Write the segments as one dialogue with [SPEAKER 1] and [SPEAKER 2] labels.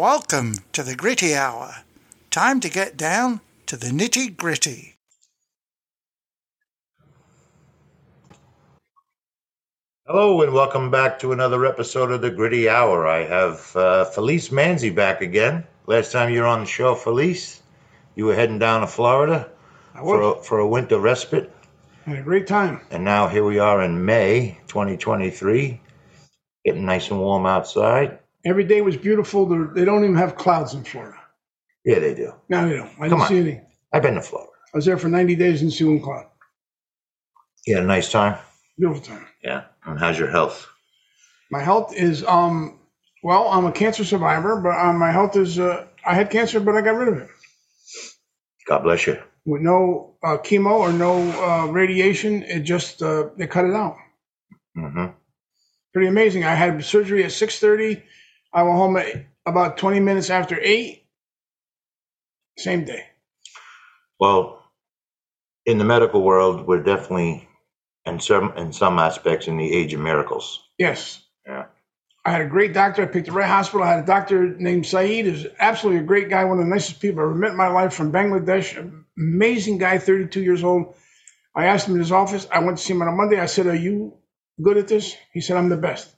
[SPEAKER 1] Welcome to the Gritty Hour. Time to get down to the nitty gritty.
[SPEAKER 2] Hello and welcome back to another episode of the Gritty Hour. I have uh, Felice Manzi back again. Last time you were on the show, Felice, you were heading down to Florida for a, for a winter respite,
[SPEAKER 3] Had a great time.
[SPEAKER 2] and now here we are in May 2023, getting nice and warm outside.
[SPEAKER 3] Every day was beautiful. They're, they don't even have clouds in Florida.
[SPEAKER 2] Yeah, they do.
[SPEAKER 3] No, they don't. I
[SPEAKER 2] Come
[SPEAKER 3] didn't
[SPEAKER 2] on.
[SPEAKER 3] see any.
[SPEAKER 2] I've been to Florida.
[SPEAKER 3] I was there for 90 days and see one cloud.
[SPEAKER 2] You had a nice time.
[SPEAKER 3] Beautiful time.
[SPEAKER 2] Yeah. And how's your health?
[SPEAKER 3] My health is, um, well, I'm a cancer survivor, but um, my health is, uh, I had cancer, but I got rid of it
[SPEAKER 2] God bless you.
[SPEAKER 3] with no uh, chemo or no uh, radiation. It just, uh, they cut it out.
[SPEAKER 2] Mm-hmm.
[SPEAKER 3] Pretty amazing. I had surgery at 6:30. I went home at about 20 minutes after eight. Same day.
[SPEAKER 2] Well, in the medical world, we're definitely, in some in some aspects, in the age of miracles.
[SPEAKER 3] Yes.
[SPEAKER 2] Yeah.
[SPEAKER 3] I had a great doctor. I picked the right hospital. I had a doctor named Saeed. Is absolutely a great guy, one of the nicest people I've ever met in my life from Bangladesh. Amazing guy, 32 years old. I asked him in his office. I went to see him on a Monday. I said, Are you good at this? He said, I'm the best.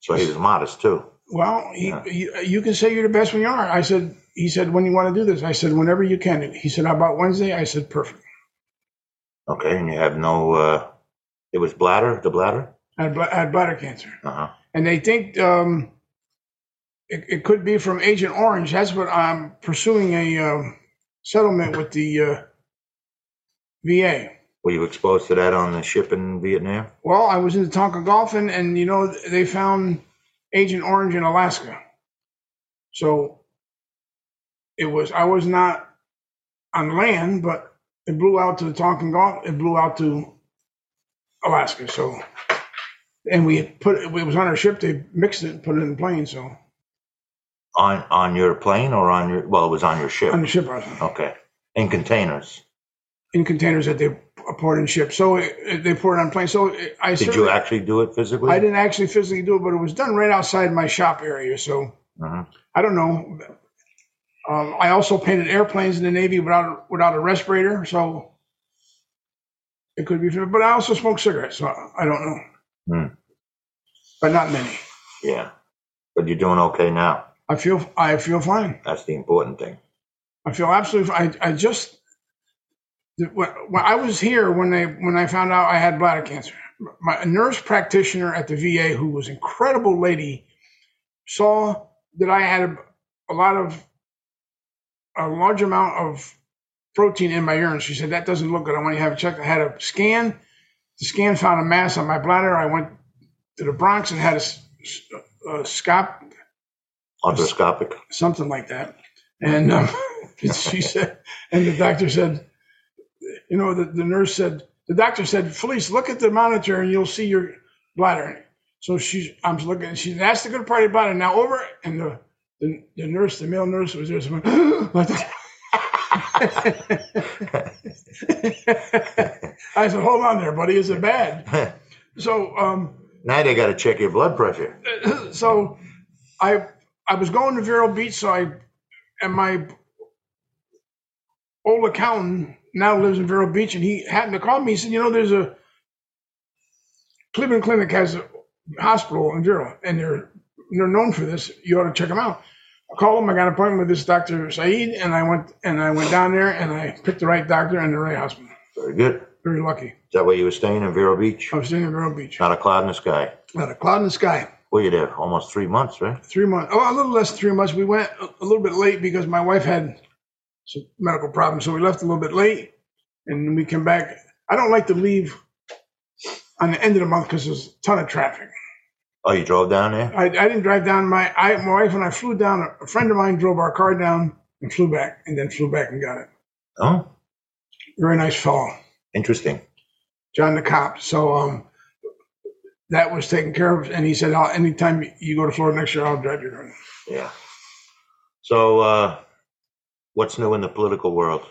[SPEAKER 2] So he was modest too.
[SPEAKER 3] Well, he,
[SPEAKER 2] Yeah.
[SPEAKER 3] he, you can say you're the best when you are. I said, He said, When you want to do this? I said, Whenever you can. He said, How about Wednesday? I said, Perfect.
[SPEAKER 2] Okay, and you have no. Uh, it was bladder, the bladder.
[SPEAKER 3] I had, bla- I had bladder cancer.
[SPEAKER 2] Uh huh.
[SPEAKER 3] and they think um, it, it could be from Agent Orange. That's what I'm pursuing a um, settlement with the uh, VA.
[SPEAKER 2] Were you exposed to that on the ship in Vietnam?
[SPEAKER 3] Well, I was in the Tonkin Gulf, and, and you know they found Agent Orange in Alaska. So it was I was not on land, but it blew out to the Tonkin Gulf. It blew out to Alaska. So and we put it was on our ship. They mixed it and put it in the plane. So
[SPEAKER 2] On on your plane or on your? Well, it was on your ship.
[SPEAKER 3] on the ship, I was
[SPEAKER 2] Okay, in containers.
[SPEAKER 3] In containers that they poured in ships. So it, it- they poured it on planes. So it, I
[SPEAKER 2] Did you actually do it physically?
[SPEAKER 3] I didn't actually physically do it, but it was done right outside my shop area. So
[SPEAKER 2] Mhm.
[SPEAKER 3] I don't know. Um, I also painted airplanes in the Navy without without a respirator, so it could be. But I also smoke cigarettes, so I don't know.
[SPEAKER 2] Hmm.
[SPEAKER 3] But not many.
[SPEAKER 2] Yeah, but you're doing okay now.
[SPEAKER 3] I feel I feel fine.
[SPEAKER 2] That's the important thing.
[SPEAKER 3] I feel absolutely. I I just when I was here when they when I found out I had bladder cancer. My nurse practitioner at the VA, who was an incredible lady, saw that I had a, a lot of a large amount of protein in my urine. She said that doesn't look good. I want you to have a check. I had a scan. The scan found a mass on my bladder. I went to the Bronx and had a scop
[SPEAKER 2] Arthroscopic.
[SPEAKER 3] something like that. And um, she said, and the doctor said, you know, the, the nurse said, the doctor said, Felice, look at the monitor and you'll see your bladder. So she's, I'm looking, and she, that's the good part about it. Now over, and the, the, the nurse, the male nurse was there, like that. I said, hold on there, buddy. Is it bad? So, um,
[SPEAKER 2] now they got to check your blood pressure.
[SPEAKER 3] so I I was going to Vero Beach, so I and my old accountant now lives in Vero Beach, and he happened to call me. He said, "You know, there's a Cleveland Clinic has a hospital in Vero, and they're they're known for this. You ought to check them out." I called him. I got an appointment with this Doctor Saeed, and I went and I went down there, and I picked the right doctor and the right hospital.
[SPEAKER 2] Very good.
[SPEAKER 3] Very lucky.
[SPEAKER 2] Is that where you were staying in Vero Beach?
[SPEAKER 3] I was staying in Vero Beach.
[SPEAKER 2] Not a cloud in the sky.
[SPEAKER 3] Not a cloud in the sky.
[SPEAKER 2] Well, you there? Almost three months, right?
[SPEAKER 3] three months. Oh, a little less than three months. We went a a little bit late because my wife had some medical problems, so we left a little bit late, and we came back. I don't like to leave on the end of the month because there's a ton of traffic.
[SPEAKER 2] Oh, you drove down there?
[SPEAKER 3] I, I didn't drive down. My I, my wife and I flew down. A friend of mine drove our car down and flew back, and then flew back and got it.
[SPEAKER 2] Oh,
[SPEAKER 3] Very nice fellow,
[SPEAKER 2] interesting.
[SPEAKER 3] John the cop. So um, that was taken care of, and he said, "Anytime you go to Florida next year, I'll drive car."
[SPEAKER 2] Yeah. So, uh, what's new in the political world?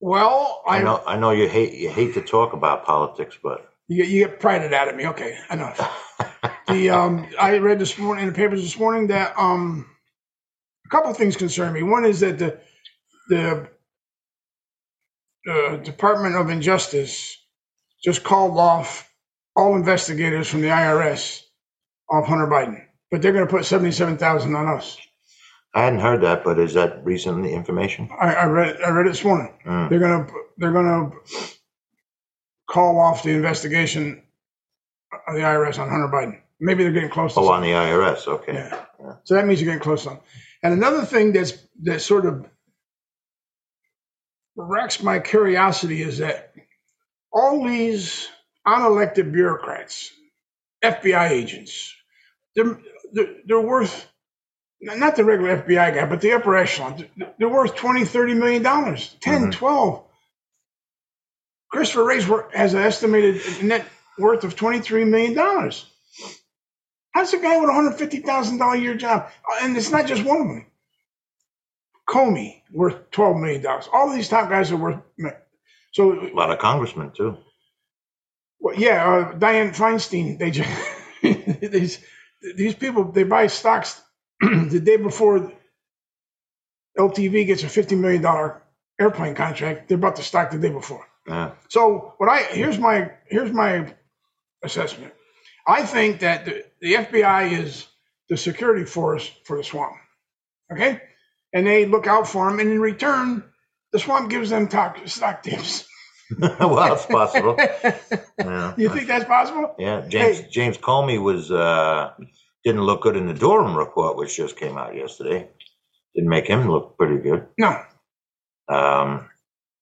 [SPEAKER 3] Well,
[SPEAKER 2] I know, I know you hate you hate to talk about politics, but
[SPEAKER 3] You get, you get prided out of me. Okay, enough. The um, I read this morning in the papers this morning that um, a couple of things concern me. One is that the the uh, Department of Injustice just called off all investigators from the IRS off Hunter Biden, but they're going to put seventy-seven thousand on us.
[SPEAKER 2] I hadn't heard that, but is that recent information?
[SPEAKER 3] I, I read I read it this morning.
[SPEAKER 2] Mm.
[SPEAKER 3] They're gonna they're gonna call off the investigation of the IRS on Hunter Biden. Maybe they're getting close. To
[SPEAKER 2] Oh, on the IRS, okay.
[SPEAKER 3] Yeah. So that means you're getting close on. And another thing that's that sort of racks my curiosity is that all these unelected bureaucrats, FBI agents, they're they're, they're worth not the regular FBI guy, but the upper echelon. They're worth 20, 30 million dollars, 10,
[SPEAKER 2] Mhm.
[SPEAKER 3] 12. Christopher Wray's wor- has an estimated net worth of 23 million dollars. How's a guy with a hundred fifty thousand dollar a year job? Uh, And it's not just one of them. Comey worth twelve million dollars. All these top guys are worth. So
[SPEAKER 2] A lot of congressmen, too.
[SPEAKER 3] well, yeah, uh, Dianne Feinstein. They just these these people they buy stocks the day before LTV gets a fifty million dollar airplane contract. They bought the stock the day before.
[SPEAKER 2] Yeah.
[SPEAKER 3] So what I here's my here's my assessment. I think that the, the FBI is the security force for the swamp. Okay, and they look out for them, and in return, the swamp gives them talk, stock tips.
[SPEAKER 2] well, it's possible. Yeah.
[SPEAKER 3] you think that's possible?
[SPEAKER 2] Yeah, James
[SPEAKER 3] Hey.
[SPEAKER 2] James Comey was uh, didn't look good in the Durham report, which just came out yesterday. Didn't make him look pretty good.
[SPEAKER 3] No.
[SPEAKER 2] Um,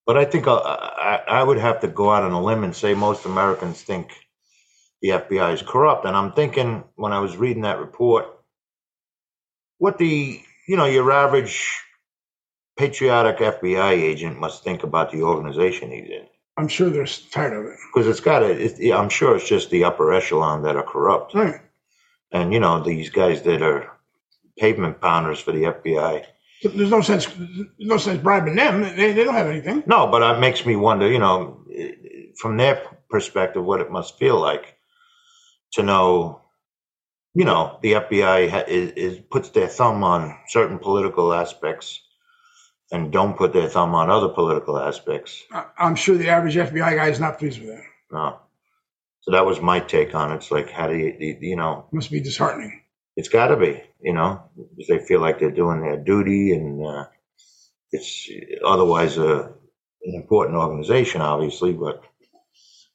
[SPEAKER 2] but I think I'll, I I would have to go out on a limb and say most Americans think the FBI is corrupt. And I'm thinking when I was reading that report, what the you know your average patriotic FBI agent must think about the organization he's in.
[SPEAKER 3] I'm sure they're tired of it.
[SPEAKER 2] Because it's got to, it, I'm sure it's just the upper echelon that are corrupt.
[SPEAKER 3] Right.
[SPEAKER 2] And, you know, these guys that are pavement pounders for the FBI.
[SPEAKER 3] There's no sense. No sense bribing them. They, they don't have anything.
[SPEAKER 2] No, but it makes me wonder, you know, from their perspective, what it must feel like to know, you know, the FBI ha- is, is puts their thumb on certain political aspects and don't put their thumb on other political aspects.
[SPEAKER 3] I'm sure the average FBI guy is not pleased with that.
[SPEAKER 2] No. So that was my take on it. It's like, how do you, you know,
[SPEAKER 3] must be disheartening.
[SPEAKER 2] it's got to be, you know, because they feel like they're doing their duty, and uh, it's otherwise a an important organization, obviously. But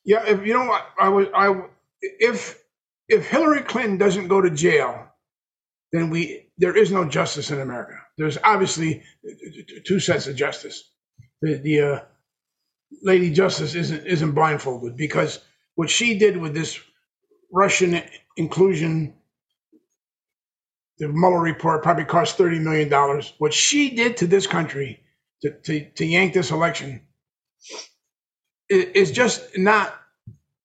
[SPEAKER 3] Yeah, if you know what I was, I if if Hillary Clinton doesn't go to jail, then we there is no justice in America. There's obviously two sets of justice. The, the uh, Lady Justice isn't isn't blindfolded because what she did with this Russian inclusion, the Mueller report probably cost thirty million dollars. What she did to this country to to, to yank this election is just not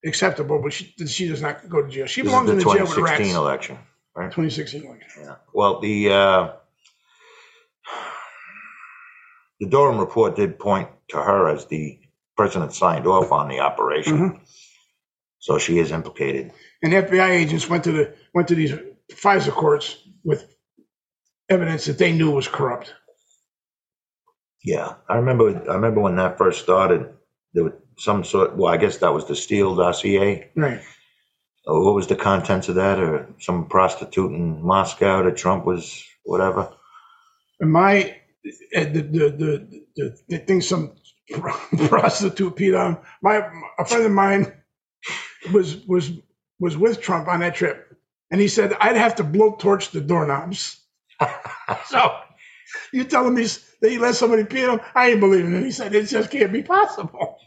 [SPEAKER 3] acceptable. But she, she does not go to jail. She belongs in the jail with
[SPEAKER 2] 2016 election, right?
[SPEAKER 3] 2016 election.
[SPEAKER 2] Yeah. Well, the uh, the Durham report did point to her as the president signed off on the operation,
[SPEAKER 3] Mhm.
[SPEAKER 2] So she is implicated.
[SPEAKER 3] And FBI agents went to the went to these FISA courts with evidence that they knew was corrupt.
[SPEAKER 2] Yeah, I remember. I remember when that first started. There was some sort. Well, I guess that was the Steele dossier.
[SPEAKER 3] Right.
[SPEAKER 2] Uh, what was the contents of that, or some prostitute in Moscow that Trump was whatever?
[SPEAKER 3] And my uh, the the the, the, the thing some prostitute peed on my a friend of mine was was was with Trump on that trip, and he said I'd have to blowtorch the doorknobs. so you telling me that he let somebody pee on him? I ain't believing it. He said it just can't be possible.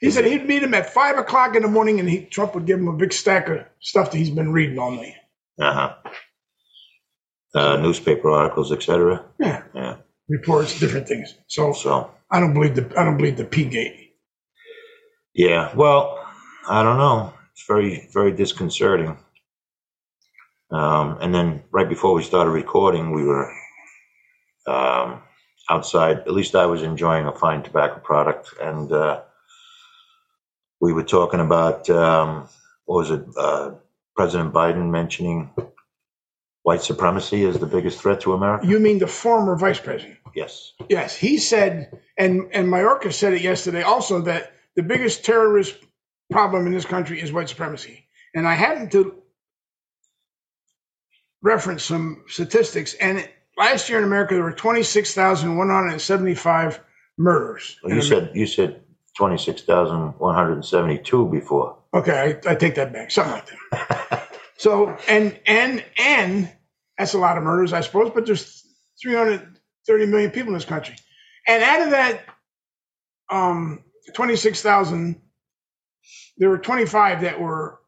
[SPEAKER 3] He said he'd meet him at five o'clock in the morning, and he Trump would give him a big stack of stuff that he's been reading all night.
[SPEAKER 2] Uh-huh. Uh Newspaper articles, etc.
[SPEAKER 3] Yeah,
[SPEAKER 2] Yeah.
[SPEAKER 3] reports, different things. So
[SPEAKER 2] So
[SPEAKER 3] I don't believe the I don't believe the P gate.
[SPEAKER 2] yeah. Well, I don't know. It's very very disconcerting. Um, and then right before we started recording, we were um, outside. At least I was enjoying a fine tobacco product, and uh, we were talking about um, what was it? Uh, President Biden mentioning White supremacy is the biggest threat to America?
[SPEAKER 3] You mean the former vice president?
[SPEAKER 2] Yes.
[SPEAKER 3] Yes, he said, and and Mayorkas said it yesterday also that the biggest terrorist problem in this country is white supremacy. And I happen to reference some statistics, and last year in America there were twenty six thousand one hundred seventy five murders.
[SPEAKER 2] Well, you said you said twenty six thousand one hundred seventy two before.
[SPEAKER 3] Okay, I, I take that back. Something like that. so and and and that's a lot of murders, I suppose. But there's 330 million people in this country, and out of that, um, 26,000, there were 25 that were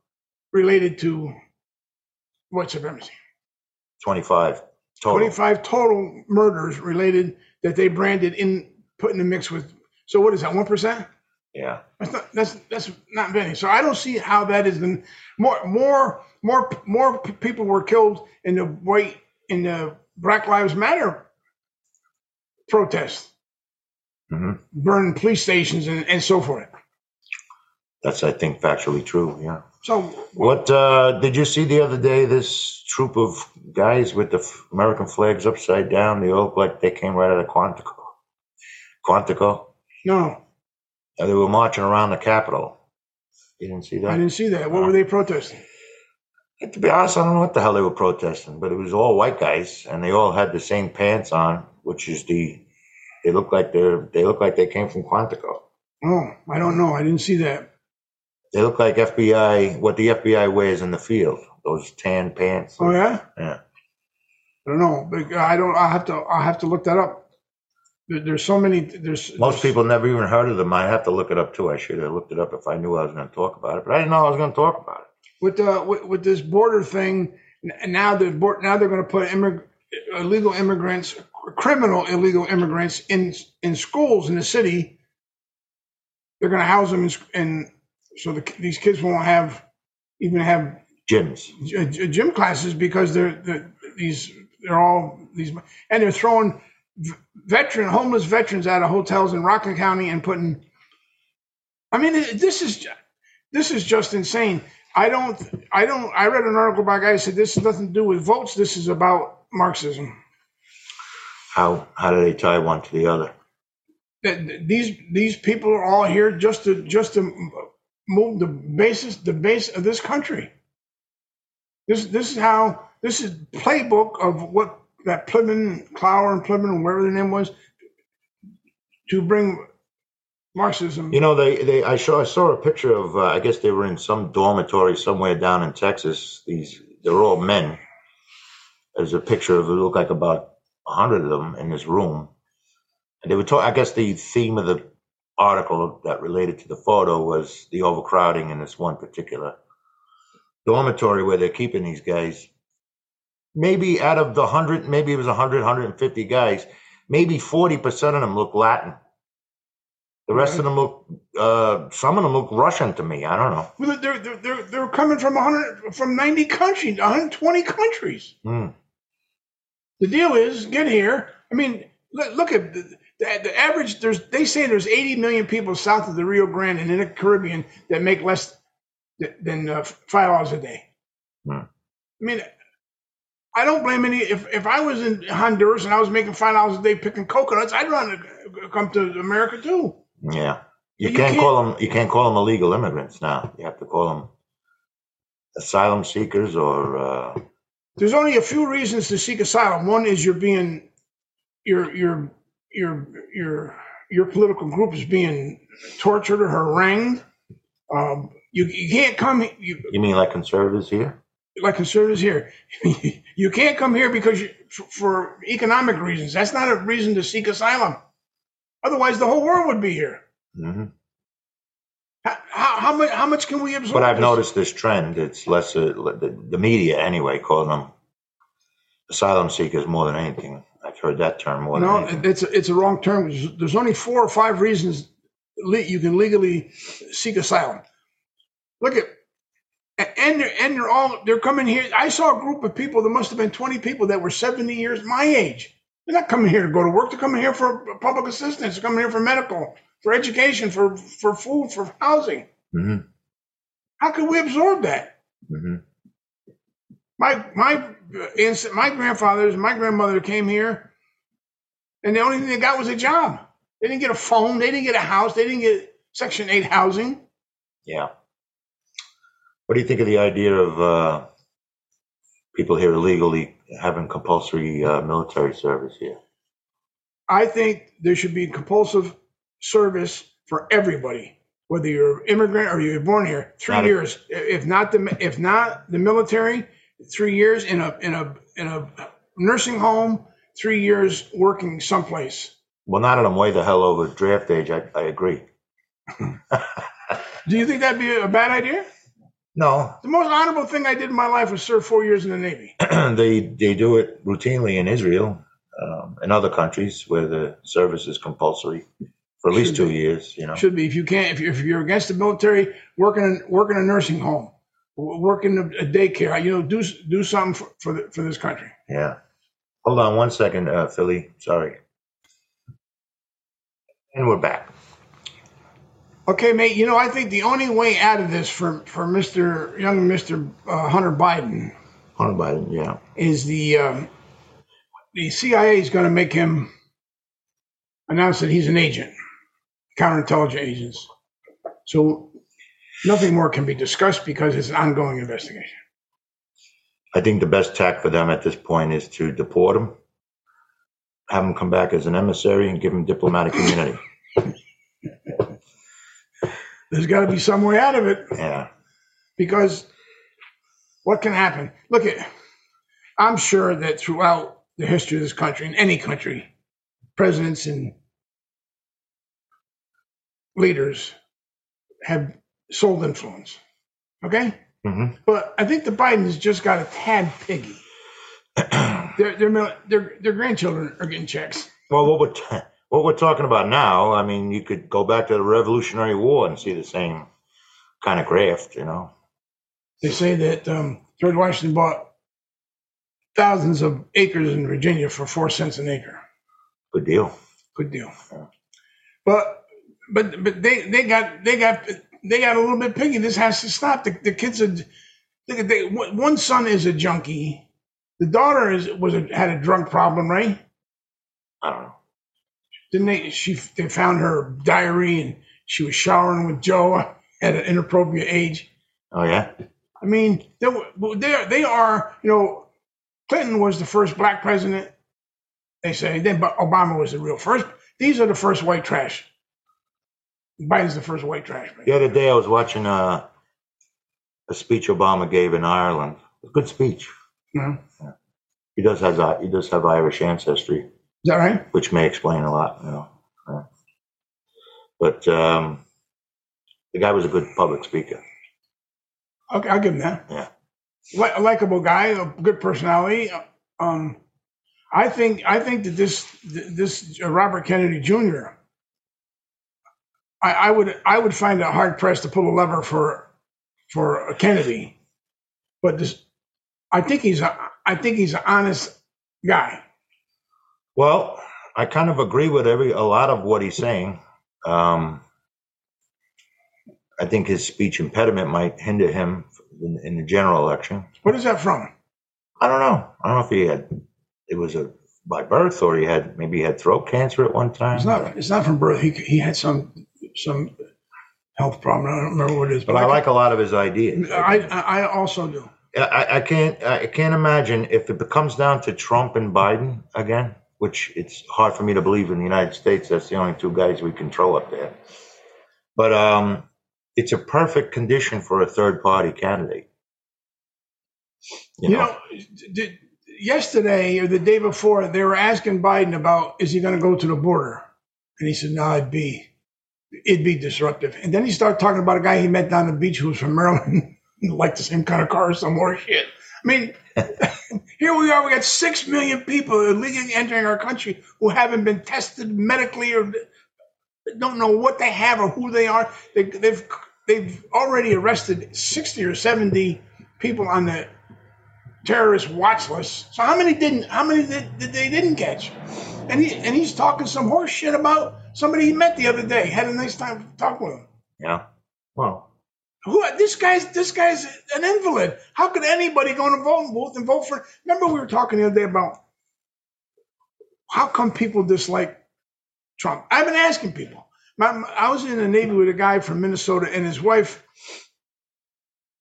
[SPEAKER 3] related to white supremacy.
[SPEAKER 2] Twenty five total.
[SPEAKER 3] 25 total murders related that they branded in put in the mix with. So what is that? One percent?
[SPEAKER 2] Yeah.
[SPEAKER 3] That's not that's that's not many. So I don't see how that is the more more more more p- people were killed in the white in the Black Lives Matter protest,
[SPEAKER 2] hmm
[SPEAKER 3] burning police stations and, and so forth.
[SPEAKER 2] That's I think factually true. Yeah.
[SPEAKER 3] So
[SPEAKER 2] What uh, did you see the other day? This troop of guys with the f- American flags upside down. They look like they came right out of Quantico. Quantico.
[SPEAKER 3] no,
[SPEAKER 2] Uh, They were marching around the Capitol. You didn't see that.
[SPEAKER 3] I didn't see that. What were they protesting?
[SPEAKER 2] To be honest, I don't know what the hell they were protesting, but it was all white guys, and they all had the same pants on, which is the. They look like they're. They look like they came from Quantico.
[SPEAKER 3] Oh, I don't know. I didn't see that.
[SPEAKER 2] They look like FBI. What the FBI wears in the field. Those tan pants.
[SPEAKER 3] Oh yeah,
[SPEAKER 2] Yeah.
[SPEAKER 3] I don't know. But I don't. I have to. I have to look that up. There- There's so many. There's
[SPEAKER 2] Most people never even heard of them. I have to look it up too. I should have looked it up if I knew I was going to talk about it, but I didn't know I was going to talk about it.
[SPEAKER 3] with the with, with this border thing now the now they're going to put immig- illegal immigrants criminal illegal immigrants in in schools in the city they're going to house them in, in so the, these kids won't have even have
[SPEAKER 2] Gyms.
[SPEAKER 3] gy- gy- gym classes because they're, they're these they're all these and they're throwing veteran homeless veterans out of hotels in Rockland County and putting I mean this is this is just insane I don't I don't I read an article by a guy who said this has nothing to do with votes this is about Marxism
[SPEAKER 2] How how do they tie one to the other?
[SPEAKER 3] these these people are all here just to just to the basis the base of this country. This this is how this is playbook of what that Plymouth, Cloward and Plymouth, whatever their name was, to bring Marxism.
[SPEAKER 2] You know, they, they I saw I saw a picture of uh, I guess they were in some dormitory somewhere down in Texas. These they're all men. There's a picture of it looked like about hundred of them in this room, and they were talking. I guess the theme of the article that related to the photo was the overcrowding in this one particular dormitory where they're keeping these guys. Maybe out of the hundred, maybe it was 100, 150 guys, maybe 40% of them look Latin. The rest of them look, uh, some of them look Russian to me. I don't know.
[SPEAKER 3] Well, They're, they're, they're, they're coming from 100 from 90 countries, 120 countries.
[SPEAKER 2] Hmm.
[SPEAKER 3] The deal is get here. I mean, look at the, the, average. There's they say there's 80 million people south of the Rio Grande and in the Caribbean that make less th- than uh, five dollars a day.
[SPEAKER 2] Hmm.
[SPEAKER 3] I mean, I don't blame any. If if I was in Honduras and I was making five dollars a day picking coconuts, I'd want to come to America too.
[SPEAKER 2] Yeah. You,
[SPEAKER 3] You
[SPEAKER 2] can't,
[SPEAKER 3] can't-
[SPEAKER 2] call them, you can't call them illegal immigrants now. You have to call them asylum seekers or, uh,
[SPEAKER 3] There's only a few reasons to seek asylum. One is you're being, your your your your your political group is being tortured or harangued. Um, you you can't come you,
[SPEAKER 2] you mean like conservatives here?
[SPEAKER 3] like conservatives here. you can't come here because you, for, for economic reasons. That's not a reason to seek asylum. Otherwise, the whole world would be here.
[SPEAKER 2] Mm-hmm.
[SPEAKER 3] How, how, how much how much can we absorb?
[SPEAKER 2] But I've
[SPEAKER 3] this?
[SPEAKER 2] noticed this trend. It's less uh, the, the media anyway, calling them asylum seekers more than anything. I've heard that term more
[SPEAKER 3] No, it's a, it's a wrong term. There's only four or five reasons you can legally seek asylum. Look at and they're and they're all they're coming here. I saw a group of people. There must have been 20 people that were 70 years my age. They're not coming here to go to work. They're coming here for public assistance. They're coming here for medical, for education, for for food, for housing.
[SPEAKER 2] hmm
[SPEAKER 3] How can we absorb that?
[SPEAKER 2] hmm
[SPEAKER 3] My my uh, my grandfathers, my grandmother came here, and the only thing they got was a job. They didn't get a phone. They didn't get a house. They didn't get Section Eight housing.
[SPEAKER 2] Yeah. What do you think of the idea of uh, people here illegally having compulsory uh, military service here?
[SPEAKER 3] I think there should be compulsive service for everybody, whether you're an immigrant or you're born here. Three
[SPEAKER 2] Not a-
[SPEAKER 3] years, if not the if not the military, three years in a in a in a nursing home, three years working someplace.
[SPEAKER 2] Well, now that I'm way the hell over draft age, I, I agree.
[SPEAKER 3] Do you think that'd be a bad idea?
[SPEAKER 2] No,
[SPEAKER 3] The most honorable thing I did in my life was serve four years in the Navy.
[SPEAKER 2] they they do it routinely in Israel um, and other countries where the service is compulsory for at least
[SPEAKER 3] Should
[SPEAKER 2] two
[SPEAKER 3] be.
[SPEAKER 2] years. You know,
[SPEAKER 3] Should be if you can't if you're, if you're against the military, working work in a nursing home, work in a, a daycare. You know, do do something for for, the, for this country.
[SPEAKER 2] yeah. Hold on one second, uh, Philly. Sorry. And we're back.
[SPEAKER 3] Okay, mate. You know, I think the only way out of this for for Mister young Mister uh, Hunter Biden
[SPEAKER 2] Hunter Biden, yeah.
[SPEAKER 3] is the um, the CIA is going to make him announce that he's an agent, counterintelligence agents. So nothing more can be discussed because it's an ongoing investigation.
[SPEAKER 2] I think the best tack for them at this point is to deport him, have him come back as an emissary, and give him diplomatic immunity.
[SPEAKER 3] There's got to be some way out of it.
[SPEAKER 2] Yeah.
[SPEAKER 3] because what can happen? Look at, I'm sure that throughout the history of this country, in any country, presidents and leaders have sold influence. Okay,
[SPEAKER 2] hmm
[SPEAKER 3] but I think the Bidens just got a tad piggy. Their their their their grandchildren are getting checks.
[SPEAKER 2] well, what we're t- what we're talking about now, I mean, you could go back to the Revolutionary War and see the same kind of graft, you know.
[SPEAKER 3] They say that um, George Washington bought thousands of acres in Virginia for four cents an acre.
[SPEAKER 2] Good deal.
[SPEAKER 3] good deal. But but but they they got they got they got a little bit piggy. This has to stop. The, the kids are look at they, one son is a junkie. The daughter is was a, had a drug problem, right?
[SPEAKER 2] I don't know.
[SPEAKER 3] Didn't they? She they found her diary and she was showering with Joe at an inappropriate age.
[SPEAKER 2] Oh yeah.
[SPEAKER 3] I mean, they were- they are, they are you know, Clinton was the first black president. They say then, but Obama was the real first. These are the first white trash. Biden's the first white trash. man.
[SPEAKER 2] The other day I was watching a a speech Obama gave in Ireland. A good speech.
[SPEAKER 3] Mhm.
[SPEAKER 2] He does has a, he does have Irish ancestry.
[SPEAKER 3] Is that right?
[SPEAKER 2] which may explain a lot, you know. Yeah. But um, the guy was a good public speaker.
[SPEAKER 3] Okay, I'll give him that.
[SPEAKER 2] Yeah.
[SPEAKER 3] A likable guy, a good personality. Um, I think I think that this this uh, Robert Kennedy Jr. I, I would I would find it hard pressed to pull a lever for for a Kennedy, but this I think he's a I think he's an honest guy.
[SPEAKER 2] Well, I kind of agree with every a lot of what he's saying. Um, I think his speech impediment might hinder him in, in the general election.
[SPEAKER 3] What is that from?
[SPEAKER 2] I don't know. I don't know if he had it was a by birth or he had maybe he had throat cancer at one time.
[SPEAKER 3] It's not it's not from birth. He he had some some health problem. I don't remember what it is,
[SPEAKER 2] but I like a lot of his ideas.
[SPEAKER 3] I I I also do.
[SPEAKER 2] I, I can't I can't imagine if it comes down to Trump and Biden again, which it's hard for me to believe in the United States. That's the only two guys we control up there. But um, it's a perfect condition for a third party candidate. You,
[SPEAKER 3] You
[SPEAKER 2] know,
[SPEAKER 3] know, did, yesterday or the day before, they were asking Biden about is he going to go to the border, and he said, "No, I'd be it'd be disruptive." And then he started talking about a guy he met down the beach who was from Maryland, like the same kind of car, or some more shit. I mean, here we are. We got six million people illegally entering our country who haven't been tested medically or don't know what they have or who they are. They, they've they've already arrested sixty or seventy people on the terrorist watch list. So how many didn't? How many did, did they didn't catch? And he and he's talking some horse shit about somebody he met the other day. Had a nice time talking with him.
[SPEAKER 2] yeah. Well,
[SPEAKER 3] Who this guy's this guy's an invalid. How could anybody go in a voting booth and vote for? Remember we were talking the other day about how come people dislike Trump? I've been asking people. My, I was in the Navy with a guy from Minnesota, and his wife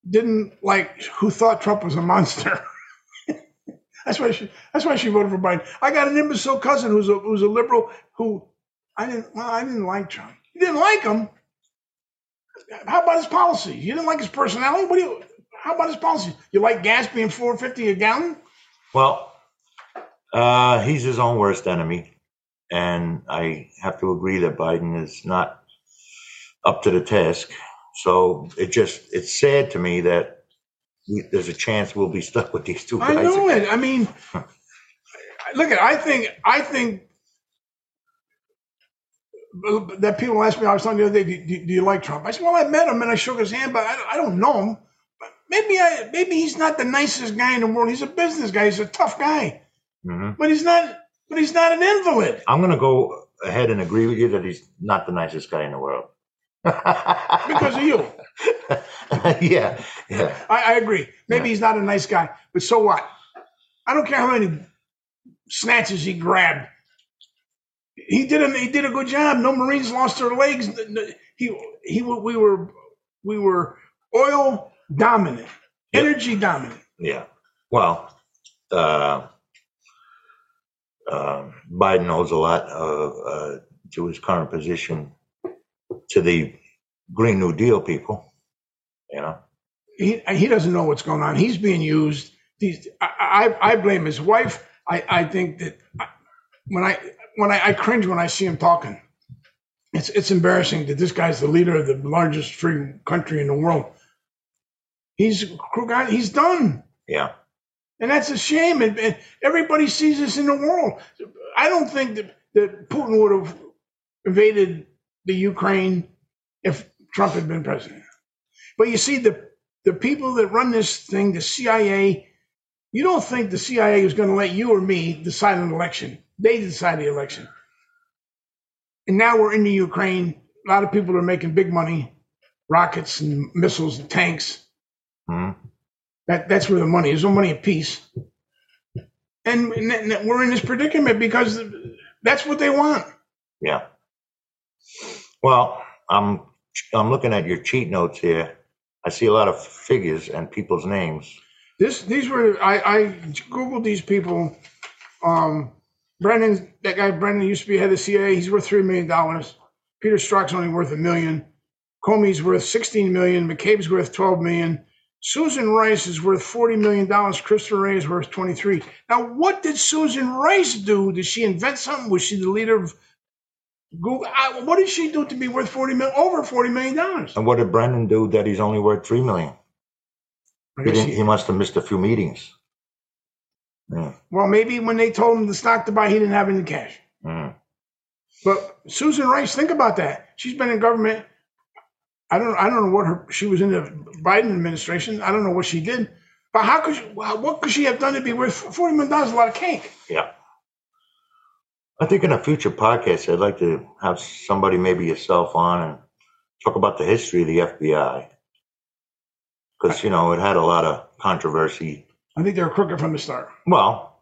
[SPEAKER 3] didn't like who thought Trump was a monster. that's why she. That's why she voted for Biden. I got an imbecile cousin who's a who's a liberal who I didn't. Well, I didn't like Trump. You didn't like him. How about his policy? You didn't like his personality. What do you? How about his policy? You like gas being four fifty a gallon?
[SPEAKER 2] Well, uh, he's his own worst enemy, and I have to agree that Biden is not up to the task. So it just it's sad to me that we, there's a chance we'll be stuck with these two guys.
[SPEAKER 3] I know
[SPEAKER 2] again.
[SPEAKER 3] it. I mean, look at. I think. I think that people ask me. I was talking the other day. Do, do, do you like Trump? I said, well, I met him and I shook his hand, but I, I don't know him. But maybe I. Maybe he's not the nicest guy in the world. He's a business guy. He's a tough guy,
[SPEAKER 2] Mhm.
[SPEAKER 3] but he's not. But he's not an invalid.
[SPEAKER 2] I'm going to go ahead and agree with you that he's not the nicest guy in the world.
[SPEAKER 3] Because of you.
[SPEAKER 2] yeah, yeah.
[SPEAKER 3] I, I agree. Maybe
[SPEAKER 2] Yeah.
[SPEAKER 3] he's not a nice guy, but so what? I don't care how many snatches he grabbed. He did a he did a good job. No Marines lost their legs. He he we were we were oil dominant,
[SPEAKER 2] Yep.
[SPEAKER 3] energy dominant.
[SPEAKER 2] Yeah. Well, uh, um Biden owes a lot of uh, to his current position to the Green New Deal people. You know.
[SPEAKER 3] He he doesn't know what's going on. He's being used. These I I, I blame his wife. I I think that I, when I when I, I cringe when I see him talking. It's it's embarrassing that this guy's the leader of the largest free country in the world. He's he's done.
[SPEAKER 2] Yeah.
[SPEAKER 3] And that's a shame. And, and everybody sees this in the world. I don't think that, that Putin would have invaded the Ukraine if Trump had been president. But you see, the, the people that run this thing, the CIA, you don't think the CIA is going to let you or me decide an election. They decide the election. And now we're in the Ukraine. A lot of people are making big money, rockets and missiles and tanks.
[SPEAKER 2] Mhm.
[SPEAKER 3] That that's where the money is. No money in peace. And, and we're in this predicament because that's what they want.
[SPEAKER 2] Yeah. Well, I'm I'm looking at your cheat notes here. I see a lot of figures and people's names.
[SPEAKER 3] This these were I, I googled these people. Um, Brennan, that guy Brennan used to be head of the CIA. He's worth three million dollars. Peter Strzok's only worth a million. Comey's worth sixteen million. McCabe's worth twelve million. Susan Rice is worth forty million dollars. Christopher Wray is worth twenty-three. Now, what did Susan Rice do? Did she invent something? Was she the leader of Google? I, what did she do to be worth forty million? Over forty million dollars?
[SPEAKER 2] And what did Brennan do that he's only worth three million? He,
[SPEAKER 3] he-
[SPEAKER 2] he must have missed a few meetings. Yeah.
[SPEAKER 3] well, maybe when they told him the stock to buy, he didn't have any cash.
[SPEAKER 2] Mm.
[SPEAKER 3] But Susan Rice, think about that. She's been in government. I don't. I don't know what her. She was in the Biden administration. I don't know what she did. But how could she? What could she have done to be worth forty million dollars? A lot of cake.
[SPEAKER 2] Yeah. I think in a future podcast, I'd like to have somebody, maybe yourself, on and talk about the history of the FBI. Because, you know, it had a lot of controversy.
[SPEAKER 3] I think they were crooked from the start.
[SPEAKER 2] Well,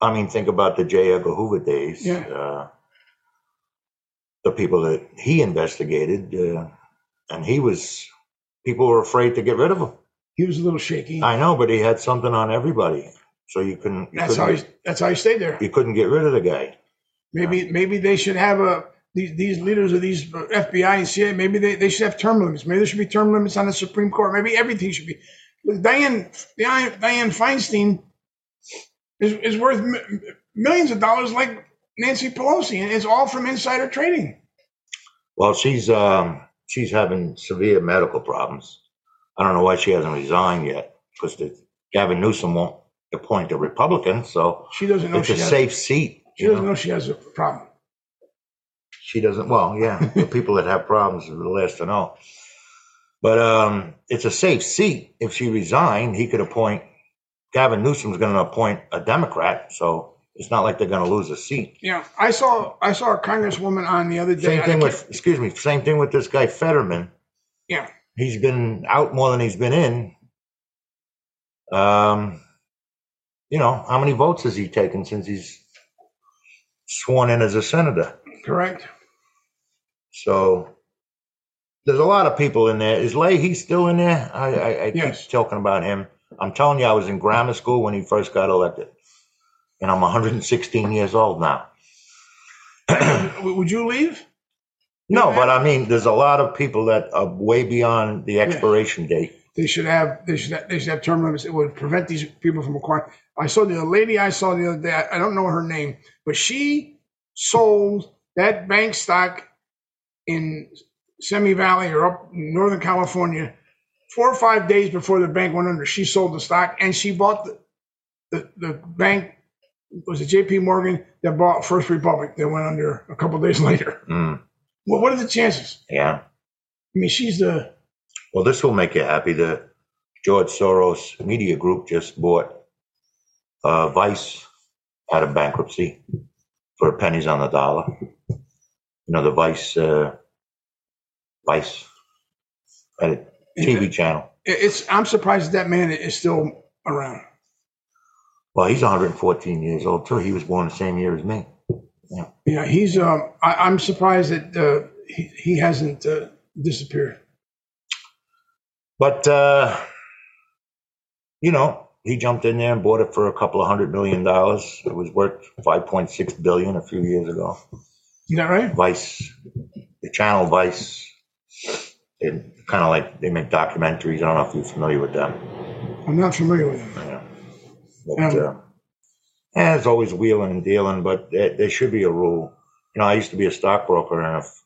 [SPEAKER 2] I mean, think about the J. Edgar Hoover days.
[SPEAKER 3] Yeah.
[SPEAKER 2] Uh, the people that he investigated, uh, and he was, people were afraid to get rid of him.
[SPEAKER 3] He was a little shaky.
[SPEAKER 2] I know, but he had something on everybody. So you couldn't, you,
[SPEAKER 3] that's how.
[SPEAKER 2] couldn't,
[SPEAKER 3] He, that's how he stayed there.
[SPEAKER 2] you couldn't get rid of the guy.
[SPEAKER 3] Maybe. Maybe they should have a. These, these leaders of these FBI and CIA. Maybe they, they should have term limits. Maybe there should be term limits on the Supreme Court. Maybe everything should be. Dianne Dianne, Dianne Feinstein is, is worth m- millions of dollars, like Nancy Pelosi, and it's all from insider trading.
[SPEAKER 2] Well, she's um, she's having severe medical problems. I don't know why she hasn't resigned yet because Gavin Newsom won't appoint a Republican, so
[SPEAKER 3] She doesn't know
[SPEAKER 2] it's a safe seat.
[SPEAKER 3] She doesn't
[SPEAKER 2] know?
[SPEAKER 3] know she has a problem.
[SPEAKER 2] She doesn't. Well, yeah, the people that have problems are the last to know. But um, it's a safe seat. If she resigned, he could appoint. Gavin Newsom's going to appoint a Democrat, so it's not like they're going to lose a seat.
[SPEAKER 3] Yeah, I saw I saw a congresswoman on the other day.
[SPEAKER 2] Same thing with, excuse me, same thing with this guy Fetterman.
[SPEAKER 3] yeah.
[SPEAKER 2] he's been out more than he's been in. Um, you know, how many votes has he taken since he's sworn in as a senator?
[SPEAKER 3] Correct.
[SPEAKER 2] So there's a lot of people in there. Is Leahy still in there? I, I, I
[SPEAKER 3] Yes.
[SPEAKER 2] keep talking about him. I'm telling you, I was in grammar school when he first got elected, and I'm 116 years old now.
[SPEAKER 3] Would you leave?
[SPEAKER 2] No,
[SPEAKER 3] Yeah.
[SPEAKER 2] but I mean, there's a lot of people that are way beyond the expiration date.
[SPEAKER 3] They should have. They should. Have, they should have term limits. It would prevent these people from acquiring. I saw the lady I saw the other day. I, don't know her name, but she sold that bank stock in Simi Valley or up in Northern California four or five days before the bank went under. She sold the stock and she bought the the, the bank. Was it J.P. Morgan that bought First Republic that went under a couple days later?
[SPEAKER 2] Mm,
[SPEAKER 3] Well, what are the chances?
[SPEAKER 2] yeah.
[SPEAKER 3] I mean, she's the
[SPEAKER 2] Well, this will make you happy. The George Soros Media Group just bought uh, Vice out of bankruptcy for pennies on the dollar. You know, the Vice, uh, Vice, TV channel.
[SPEAKER 3] it's. I'm surprised that man is still around.
[SPEAKER 2] Well, he's 114 years old too. He was born the same year as me.
[SPEAKER 3] Yeah, he's. Um, I, I'm surprised that uh, he, he hasn't uh, disappeared.
[SPEAKER 2] But uh, you know, he jumped in there and bought it for a couple of hundred million dollars. It was worth 5.6 billion a few years ago.
[SPEAKER 3] Is that right?
[SPEAKER 2] Vice, the channel Vice, kind of like they make documentaries. I don't know if you're familiar with them.
[SPEAKER 3] I'm not familiar with them.
[SPEAKER 2] Yeah. But,
[SPEAKER 3] Um,
[SPEAKER 2] uh, yeah, it's always wheeling and dealing, but there, there should be a rule. You know, I used to be a stockbroker, and if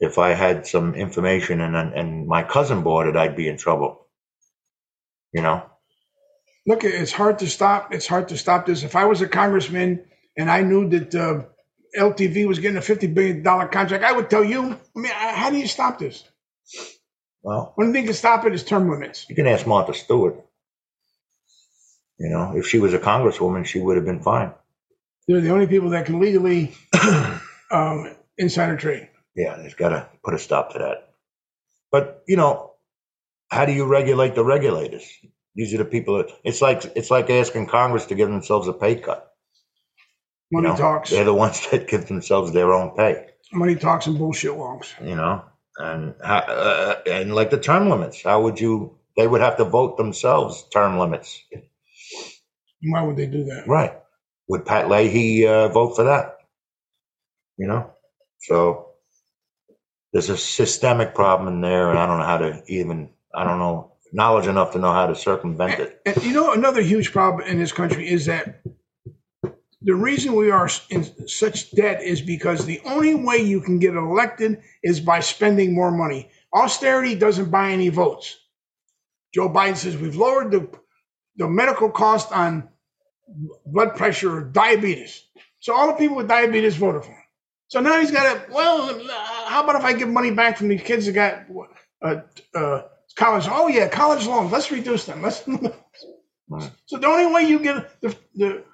[SPEAKER 2] if I had some information and and my cousin bought it, I'd be in trouble. You know,
[SPEAKER 3] Look, it's hard to stop. It's hard to stop this. If I was a congressman and I knew that uh, LTV was getting a fifty billion dollar contract, I would tell you. I mean, how do you stop this?
[SPEAKER 2] well,
[SPEAKER 3] One thing to stop it is term limits.
[SPEAKER 2] you can ask Martha Stewart. You know, if she was a congresswoman, she would have been fine.
[SPEAKER 3] They're the only people that can legally um, insider trade.
[SPEAKER 2] Yeah, there's got to put a stop to that. But you know, how do you regulate the regulators? These are the people that it's like it's like asking Congress to give themselves a pay cut. you
[SPEAKER 3] Money
[SPEAKER 2] know?
[SPEAKER 3] talks.
[SPEAKER 2] They're the ones that give themselves their own pay.
[SPEAKER 3] Money talks and bullshit walks.
[SPEAKER 2] You know, and how, uh, and like the term limits. How would you? They would have to vote themselves term limits,
[SPEAKER 3] Why would they do that?
[SPEAKER 2] right? Would Pat Leahy uh, vote for that? You know, so there's a systemic problem in there, and I don't know how to even. I don't know knowledge enough to know how to circumvent it.
[SPEAKER 3] And you know, another huge problem in this country is that the reason we are in such debt is because the only way you can get elected is by spending more money. Austerity doesn't buy any votes. Joe Biden says we've lowered the, the medical cost on blood pressure or diabetes. So all the people with diabetes voted for him. So now he's got to, well, how about if I give money back from these kids that got uh, uh, college? Oh, yeah, college loans. Let's reduce them. Let's. So the only way you get the, the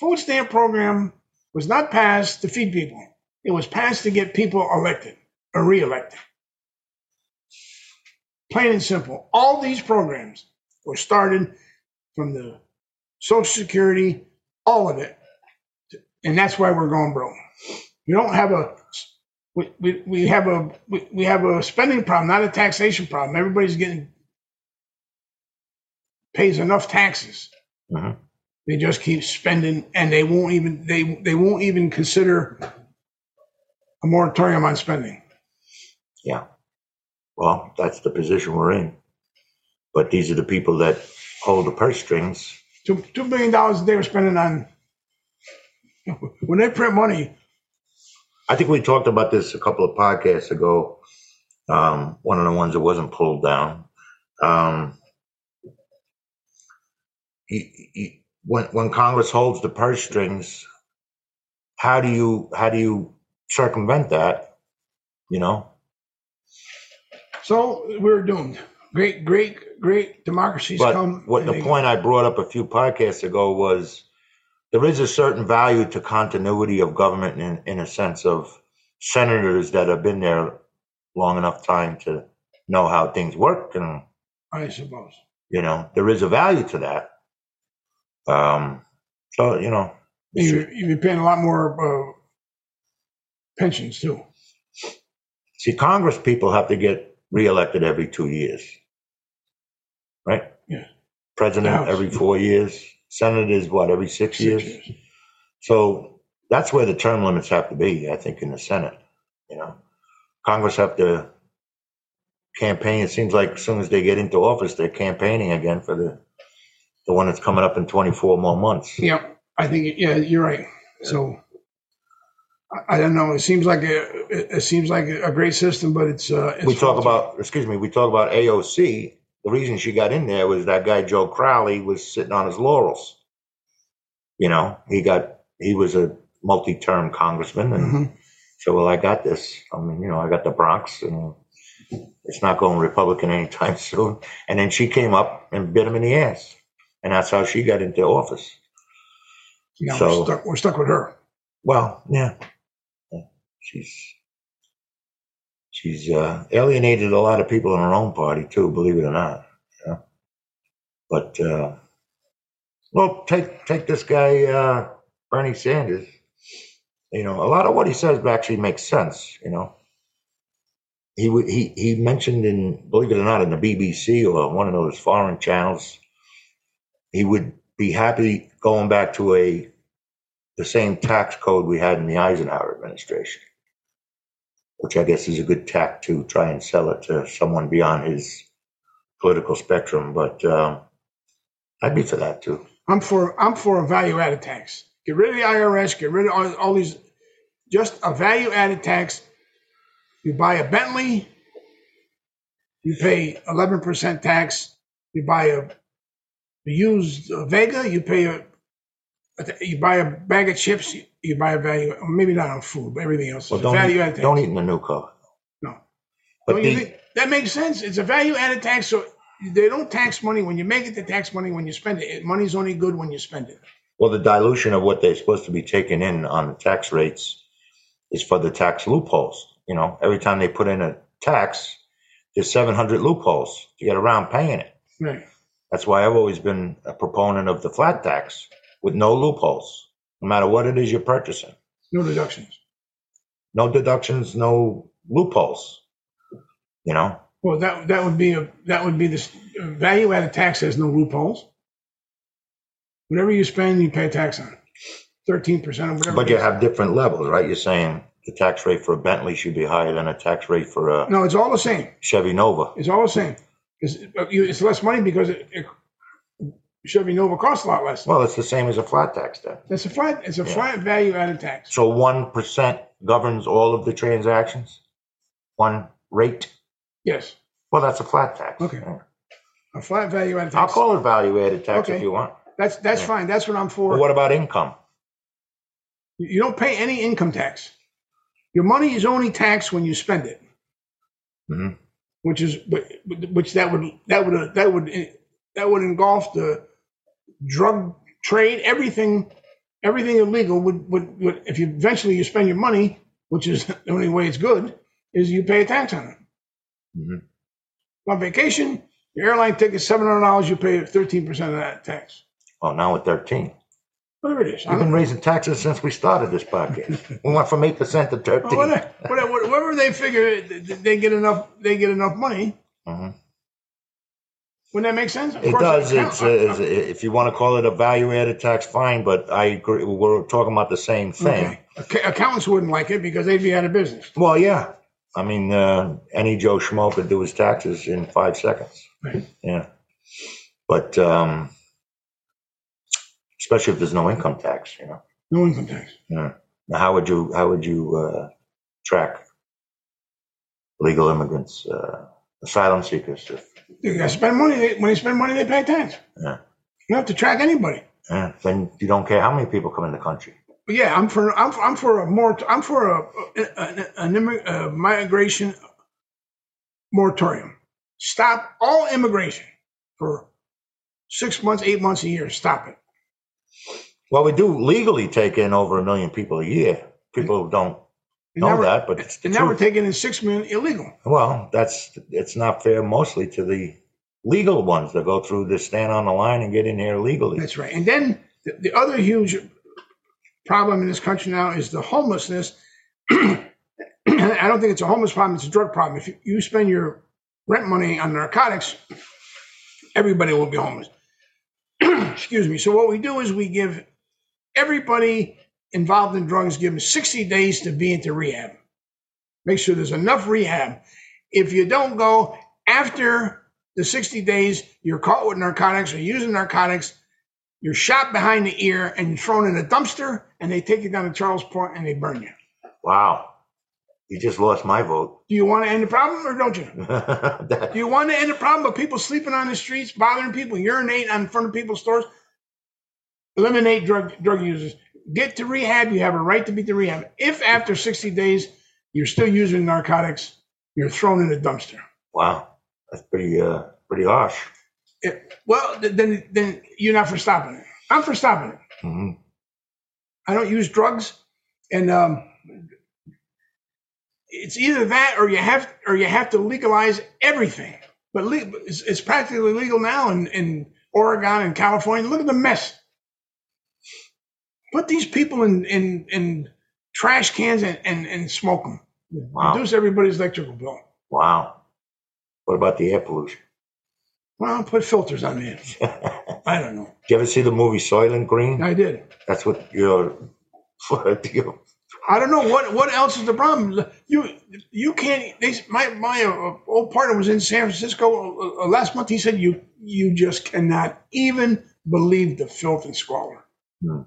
[SPEAKER 3] food stamp program was not passed to feed people. It was passed to get people elected or reelected. Plain and simple. All these programs were started from the Social Security, all of it. And that's why we're going broke. You don't have a we, we, we have a we, we have a spending problem, not a taxation problem. Everybody's getting pays enough taxes.
[SPEAKER 2] Mhm.
[SPEAKER 3] They just keep spending, and they won't even they they won't even consider a moratorium on spending.
[SPEAKER 2] Yeah. Well, that's the position we're in. But these are the people that hold the purse strings.
[SPEAKER 3] Two two billion dollars they were spending on when they print money.
[SPEAKER 2] I think we talked about this a couple of podcasts ago. Um, one of the ones that wasn't pulled down. Um, he, he, when when Congress holds the purse strings, how do you how do you circumvent that? You know,
[SPEAKER 3] So we're doomed. Great, great, great democracies
[SPEAKER 2] but
[SPEAKER 3] come.
[SPEAKER 2] what the point I brought up a few podcasts ago was there is a certain value to continuity of government in, in a sense of senators that have been there long enough time to know how things work, and
[SPEAKER 3] I suppose.
[SPEAKER 2] you know there is a value to that. Um, so you know,
[SPEAKER 3] You, you'd be paying a lot more uh, pensions too.
[SPEAKER 2] see, Congress people have to get reelected every two years, right?
[SPEAKER 3] Yeah.
[SPEAKER 2] President every four years. Senators, what, every six,
[SPEAKER 3] Six
[SPEAKER 2] years?
[SPEAKER 3] years.
[SPEAKER 2] So that's where the term limits have to be, I think, in the Senate. You know, Congress have to campaign. It seems like as soon as they get into office, they're campaigning again for the the one that's coming up in 24 more months.
[SPEAKER 3] Yeah, I think yeah, you're right. So I, don't know. It seems like a it, it seems like a great system, but it's uh, it's
[SPEAKER 2] we talk about, excuse me, we talk about AOC. The reason she got in there was that guy Joe Crowley was sitting on his laurels. You know, he got he was a multi-term congressman, and
[SPEAKER 3] Mhm.
[SPEAKER 2] so well, I got this. I mean, you know, I got the Bronx, and it's not going Republican anytime soon. And then she came up and bit him in the ass, and that's how she got into office.
[SPEAKER 3] Now
[SPEAKER 2] So-
[SPEAKER 3] we're stuck. We're stuck with her.
[SPEAKER 2] Well, yeah, Yeah. she's she's uh, alienated a lot of people in her own party too. Believe it or not, know? But uh, well, take take this guy uh, Bernie Sanders. You know, a lot of what he says actually makes sense. You know, he he he mentioned in believe it or not in the BBC or one of those foreign channels, he would be happy going back to a the same tax code we had in the Eisenhower administration, which I guess is a good tack to try and sell it to someone beyond his political spectrum. But um, I'd be for that too.
[SPEAKER 3] I'm for I'm for a value added tax. Get rid of the IRS. Get rid of all, all these. Just a value added tax. You buy a Bentley, you pay 11% tax. You buy a, a used Vega, you pay a. You buy a bag of chips, you, buy a value. Maybe not on food, but everything else.
[SPEAKER 2] Well, don't
[SPEAKER 3] value
[SPEAKER 2] eat,
[SPEAKER 3] added tax.
[SPEAKER 2] don't eat in the new car.
[SPEAKER 3] No.
[SPEAKER 2] But the,
[SPEAKER 3] think that makes sense? It's a value added tax, so they don't tax money when you make it. They tax money when you spend it. it. Money's only good when you spend it.
[SPEAKER 2] well, the dilution of what they're supposed to be taking in on the tax rates is for the tax loopholes. You know, every time they put in a tax, there's 700 loopholes to get around paying it.
[SPEAKER 3] Right.
[SPEAKER 2] That's why I've always been a proponent of the flat tax with no loopholes, no matter what it is you're purchasing.
[SPEAKER 3] No deductions.
[SPEAKER 2] No deductions, no loopholes. You know,
[SPEAKER 3] Well, that that would be a that would be the uh, value added tax has no loopholes. Whatever you spend, you pay tax on. Thirteen percent or whatever.
[SPEAKER 2] but you have different levels, right? You're saying the tax rate for a Bentley should be higher than a tax rate for a
[SPEAKER 3] no, it's all the same.
[SPEAKER 2] Chevy Nova.
[SPEAKER 3] It's all the same. It's, uh, it's less money because it, it, Chevy Nova costs a lot less.
[SPEAKER 2] Well, it's the same as a flat tax then.
[SPEAKER 3] It's a flat. It's a
[SPEAKER 2] Yeah.
[SPEAKER 3] flat value added tax.
[SPEAKER 2] So 1% governs all of the transactions? One rate?
[SPEAKER 3] Yes,
[SPEAKER 2] Well, that's a flat tax.
[SPEAKER 3] Okay.
[SPEAKER 2] Yeah.
[SPEAKER 3] a flat value added tax.
[SPEAKER 2] I'll call it value added tax if you want.
[SPEAKER 3] That's that's
[SPEAKER 2] Yeah.
[SPEAKER 3] fine. That's what I'm for.
[SPEAKER 2] But what about income?
[SPEAKER 3] You don't pay any income tax. Your money is only taxed when you spend it,
[SPEAKER 2] Mhm.
[SPEAKER 3] which is which that would that would that would that would engulf the drug trade, everything, everything illegal would, would would if you eventually you spend your money, which is the only way it's good, is you pay a tax on it.
[SPEAKER 2] Mhm.
[SPEAKER 3] On vacation, your airline ticket seven hundred dollars, you pay thirteen percent of that tax,
[SPEAKER 2] Well, now we're 13.
[SPEAKER 3] whatever it is.
[SPEAKER 2] We've been raising taxes since we started this podcast. we went from 8% to 13.
[SPEAKER 3] Well, whatever, whatever, they figure they get enough, they get enough money.
[SPEAKER 2] Mhm.
[SPEAKER 3] Wouldn't that make sense? Of
[SPEAKER 2] It does.
[SPEAKER 3] count-
[SPEAKER 2] It's, uh, if you want to call it a value added tax, fine, but I agree. We're talking about the same thing.
[SPEAKER 3] Okay. Accountants wouldn't like it because they'd be out of business.
[SPEAKER 2] Well, yeah. I mean, uh, any Joe Schmo could do his taxes in five seconds.
[SPEAKER 3] Right.
[SPEAKER 2] Yeah. But um, especially if there's no income tax, you know.
[SPEAKER 3] No income tax.
[SPEAKER 2] Yeah. Now, how would you how would you uh, track legal immigrants, uh, asylum seekers? If,
[SPEAKER 3] They got to spend money. They, when they spend money, they pay tax.
[SPEAKER 2] Yeah.
[SPEAKER 3] You don't have to track anybody.
[SPEAKER 2] yeah, then you don't care how many people come in the country.
[SPEAKER 3] But yeah, I'm for I'm, I'm for a more I'm for a, a, an immig- a migration moratorium. Stop all immigration for six months, eight months, a year. Stop it.
[SPEAKER 2] Well, we do legally take in over a million people a year. People
[SPEAKER 3] who don't
[SPEAKER 2] know that, but it's
[SPEAKER 3] And now we're taking in six million illegal.
[SPEAKER 2] Well, that's it's not fair mostly to the legal ones that go through to stand on the line and get in here legally.
[SPEAKER 3] That's right. And then the, the other huge problem in this country now is the homelessness. I don't think it's a homeless problem, it's a drug problem. If you, you spend your rent money on narcotics, everybody will be homeless. Excuse me. So what we do is we give everybody involved in drugs give them 60 days to be into rehab. Make sure there's enough rehab. If you don't go after the 60 days, you're caught with narcotics or using narcotics, you're shot behind the ear and you're thrown in a dumpster and they take you down to Charles Point and they burn you.
[SPEAKER 2] Wow, you just lost my vote.
[SPEAKER 3] Do you want to end the problem or don't you?
[SPEAKER 2] That-
[SPEAKER 3] Do you want to end the problem of people sleeping on the streets, bothering people, urinating in front of people's stores? Eliminate drug drug users. Get to rehab. You have a right to be to rehab. If after 60 days you're still using narcotics, you're thrown in a dumpster.
[SPEAKER 2] wow, that's pretty uh, pretty harsh.
[SPEAKER 3] It- well, then then you're not for stopping it. I'm for stopping it.
[SPEAKER 2] hmm
[SPEAKER 3] I don't use drugs, and um, it's either that or you have or you have to legalize everything. But le- it's, it's practically legal now in, in Oregon and California. Look at the mess. Put these people in in, in trash cans and, and, and smoke them.
[SPEAKER 2] Wow.
[SPEAKER 3] Reduce everybody's electrical bill.
[SPEAKER 2] Wow. What about the air pollution?
[SPEAKER 3] Well, put filters on it.
[SPEAKER 2] Did
[SPEAKER 3] I don't know.
[SPEAKER 2] you ever see the movie Soylent Green?
[SPEAKER 3] I did.
[SPEAKER 2] That's what you're. you
[SPEAKER 3] I don't know what what else is the problem. You you can't. They, my my uh, old partner was in San Francisco uh, uh, last month. He said you you just cannot even believe the filth and squalor.
[SPEAKER 2] Hmm.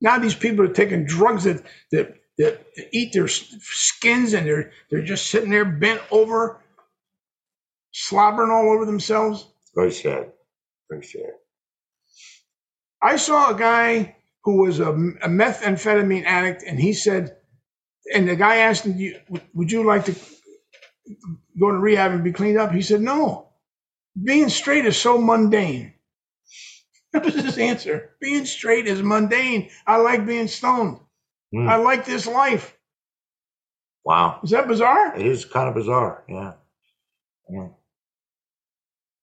[SPEAKER 3] Now these people are taking drugs that that that eat their skins and they're they're just sitting there bent over, slobbering all over themselves.
[SPEAKER 2] Very sad. Very sad.
[SPEAKER 3] I saw a guy who was a, a methamphetamine addict, and he said, and the guy asked him, "Would you like to go to rehab and be cleaned up?" He said, "No. Being straight is so mundane." That was his answer. Being straight is mundane. I like being stoned.
[SPEAKER 2] Hmm.
[SPEAKER 3] I like this life.
[SPEAKER 2] Wow.
[SPEAKER 3] Is that bizarre?
[SPEAKER 2] It is kind of bizarre. Yeah. Yeah.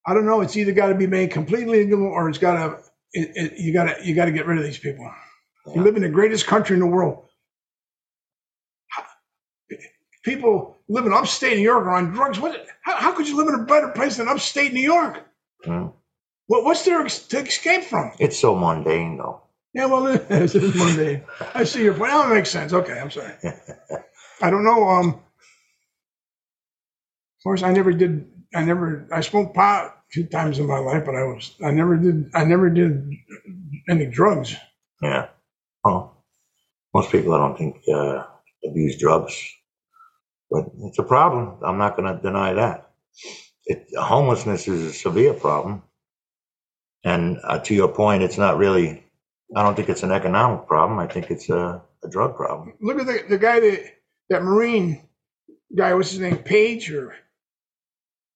[SPEAKER 3] I don't know. It's either got to be made completely legal, or it's got to. It, it, you got to. You got to get rid of these people.
[SPEAKER 2] Yeah.
[SPEAKER 3] You live in the greatest country in the world. People living upstate New York are on drugs. What? How, how could you live in a better place than upstate New York?
[SPEAKER 2] Hmm.
[SPEAKER 3] What, what's there ex- to escape from?
[SPEAKER 2] It's so mundane, though.
[SPEAKER 3] Yeah, well, it is It's Monday. I see your point. Oh, it makes sense. Okay, I'm sorry. I don't know. Um, of course, I never did. I never. I smoked pot a few times in my life, but I was. I never did. I never did any drugs.
[SPEAKER 2] Yeah. Well, most people, I don't think, uh, abuse drugs, but it's a problem. I'm not going to deny that. It, homelessness is a severe problem. And uh, to your point, it's not really, I don't think it's an economic problem. I think it's a, a drug problem.
[SPEAKER 3] Look at the, the guy that that Marine guy. What's his name? Page or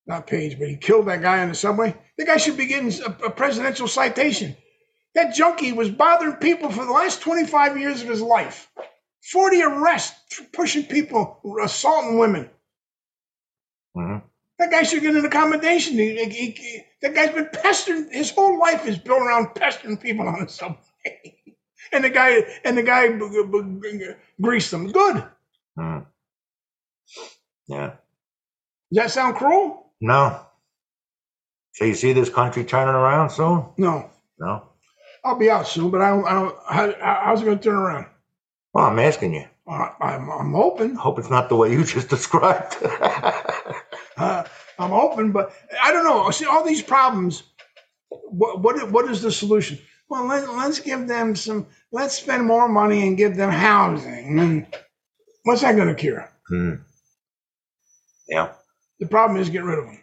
[SPEAKER 3] not Page? But he killed that guy on the subway. The guy should be getting a, a presidential citation. That junkie was bothering people for the last 25 years of his life. 40 arrests, for pushing people, assaulting women.
[SPEAKER 2] hmm
[SPEAKER 3] That guy should get an accommodation. He, he- he- that guy's been pestering. His whole life is built around pestering people on the subway. and the guy and the guy b- b- b- greased them. Good.
[SPEAKER 2] Mm. Yeah.
[SPEAKER 3] Does that sound cruel?
[SPEAKER 2] No. So you see this country turning around soon?
[SPEAKER 3] No.
[SPEAKER 2] No.
[SPEAKER 3] I'll be out soon, but I don't. I don't how, how's it going to turn around?
[SPEAKER 2] Well, I'm asking you.
[SPEAKER 3] Uh, I'm, I'm hoping.
[SPEAKER 2] I hope it's not the way you just described.
[SPEAKER 3] Uh, I'm open, but I don't know. See, all these problems. What what what is the solution? Well, let, let's give them some. Let's spend more money and give them housing. And what's that going to cure?
[SPEAKER 2] Hmm. Yeah.
[SPEAKER 3] The problem is get rid of them.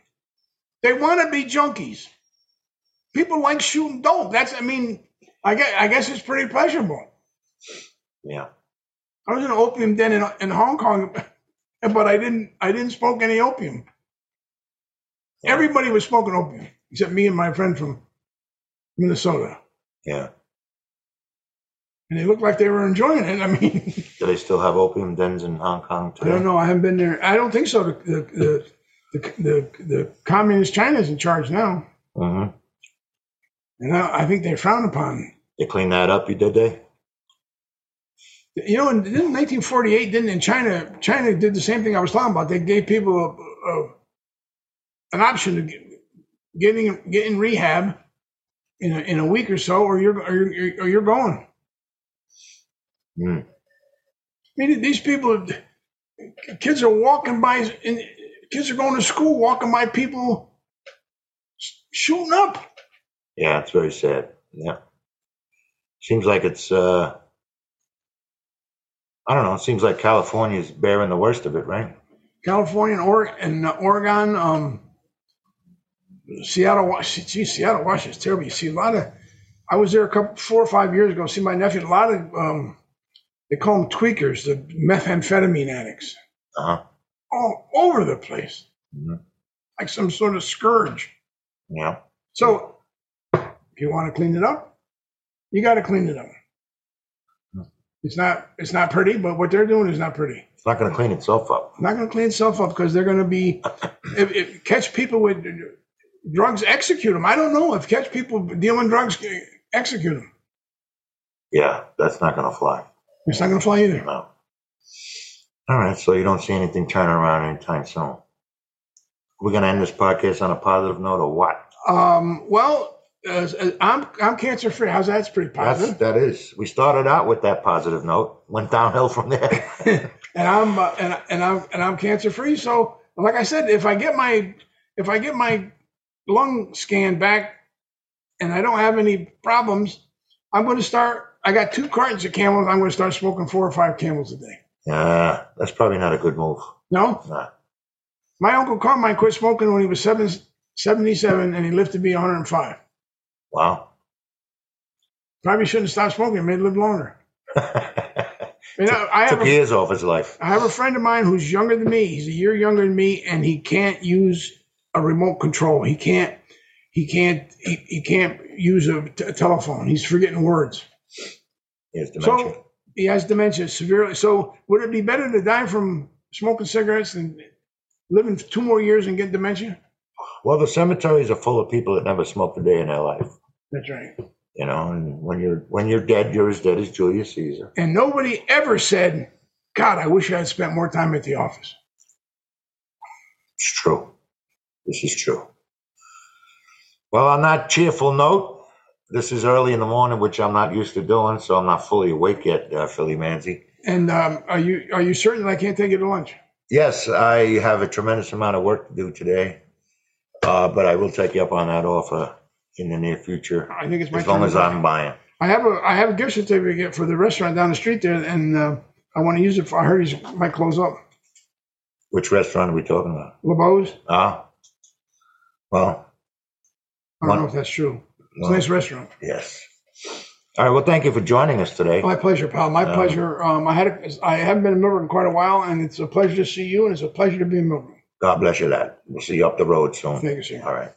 [SPEAKER 3] They want to be junkies. People like shooting dope. That's. I mean, I guess I guess it's pretty pleasurable.
[SPEAKER 2] Yeah.
[SPEAKER 3] I was in an opium den in, in Hong Kong, but I didn't I didn't smoke any opium. Everybody was smoking opium except me and my friend from Minnesota.
[SPEAKER 2] Yeah.
[SPEAKER 3] and they looked like they were enjoying it. I mean,
[SPEAKER 2] Do they still have opium dens in Hong Kong
[SPEAKER 3] I don't know. I haven't been there. I don't think so. The the the the, the, the communist China's in charge now,
[SPEAKER 2] Mm-hmm.
[SPEAKER 3] and I, I think they frown upon.
[SPEAKER 2] They cleaned that up, you did they?
[SPEAKER 3] You know, in, in 1948, didn't in China? China did the same thing I was talking about. They gave people a, a, an option to get, getting in rehab in a, in a week or so, or you're or you're, or you're going.
[SPEAKER 2] Hmm.
[SPEAKER 3] I mean, these people, kids are walking by, and kids are going to school, walking by people shooting up.
[SPEAKER 2] Yeah, it's very sad. Yeah. Seems like it's, uh, I don't know, it seems like California is bearing the worst of it, right?
[SPEAKER 3] California and, or- and uh, Oregon, um, Seattle, Washington. Gee, Seattle, Washington's terrible. You see a lot of. I was there a couple, four or five years ago. See my nephew. A lot of, um, they call them tweakers, the methamphetamine addicts,
[SPEAKER 2] Uh huh.
[SPEAKER 3] all over the place,
[SPEAKER 2] Mhm.
[SPEAKER 3] like some sort of scourge.
[SPEAKER 2] Yeah.
[SPEAKER 3] So, if you want to clean it up, you got to clean it up. It's not. It's not pretty, but what they're doing is not pretty.
[SPEAKER 2] It's not going to clean itself up.
[SPEAKER 3] not going to clean itself up because they're going to be if, if catch people with drugs execute them i don't know if catch people dealing drugs execute them
[SPEAKER 2] Yeah, that's not going to fly.
[SPEAKER 3] it's not going to fly either
[SPEAKER 2] No. All right, so you don't see anything turning around anytime soon. We're going to end this podcast on a positive note or what?
[SPEAKER 3] um, well uh, i'm i'm cancer free how's that it's pretty
[SPEAKER 2] That's,
[SPEAKER 3] positive
[SPEAKER 2] that is. We started out with that positive note, went downhill from there.
[SPEAKER 3] and i'm uh, and, and i'm and i'm cancer free so like i said if i get my if i get my lung scan back and i don't have any problems i'm going to start i got two cartons of camels i'm going to start smoking four or five camels a day
[SPEAKER 2] yeah, that's probably not a good move.
[SPEAKER 3] no
[SPEAKER 2] Nah.
[SPEAKER 3] My uncle Carmine quit smoking when he was seven, 77 and he lived to be 105.
[SPEAKER 2] Wow.
[SPEAKER 3] Probably shouldn't stop smoking, made live longer. I, mean, I, I, have
[SPEAKER 2] Took
[SPEAKER 3] a,
[SPEAKER 2] years off his life.
[SPEAKER 3] I have a friend of mine who's younger than me. He's a year younger than me, and he can't use a remote control. He can't. He can't. He, he can't use a, t- a telephone. He's forgetting words.
[SPEAKER 2] He has dementia.
[SPEAKER 3] So he has dementia severely. So would it be better to die from smoking cigarettes than living two more years and get dementia?
[SPEAKER 2] well, the cemeteries are full of people that never smoked a day in their life.
[SPEAKER 3] That's right.
[SPEAKER 2] You know, and when you're when you're dead, you're as dead as Julius Caesar.
[SPEAKER 3] And nobody ever said, God, I wish I had spent more time at the office.
[SPEAKER 2] It's true. This is true. Well, on that cheerful note, this is early in the morning, which I'm not used to doing, so I'm not fully awake yet, uh, Philly Manzi.
[SPEAKER 3] And um, are you are you certain I can't take you to lunch?
[SPEAKER 2] Yes, I have a tremendous amount of work to do today, uh, but I will take you up on that offer in the near future,
[SPEAKER 3] I think it's my
[SPEAKER 2] as long as I'm buying.
[SPEAKER 3] I have a I have a gift certificate for the restaurant down the street there, and uh, I want to use it for. I heard he might close up.
[SPEAKER 2] Which restaurant are we talking about?
[SPEAKER 3] LeBeau's.
[SPEAKER 2] Ah, well,
[SPEAKER 3] I don't know if that's true. It's
[SPEAKER 2] well,
[SPEAKER 3] a nice restaurant.
[SPEAKER 2] yes. All right. Well, thank you for joining us today.
[SPEAKER 3] My pleasure, pal. My
[SPEAKER 2] Um,
[SPEAKER 3] pleasure. Um, I had a, I haven't been in Milburn in quite a while, and it's a pleasure to see you, and it's a pleasure to be in Milburn.
[SPEAKER 2] God bless you, lad. We'll see you up the road soon.
[SPEAKER 3] Thank you, sir.
[SPEAKER 2] All right.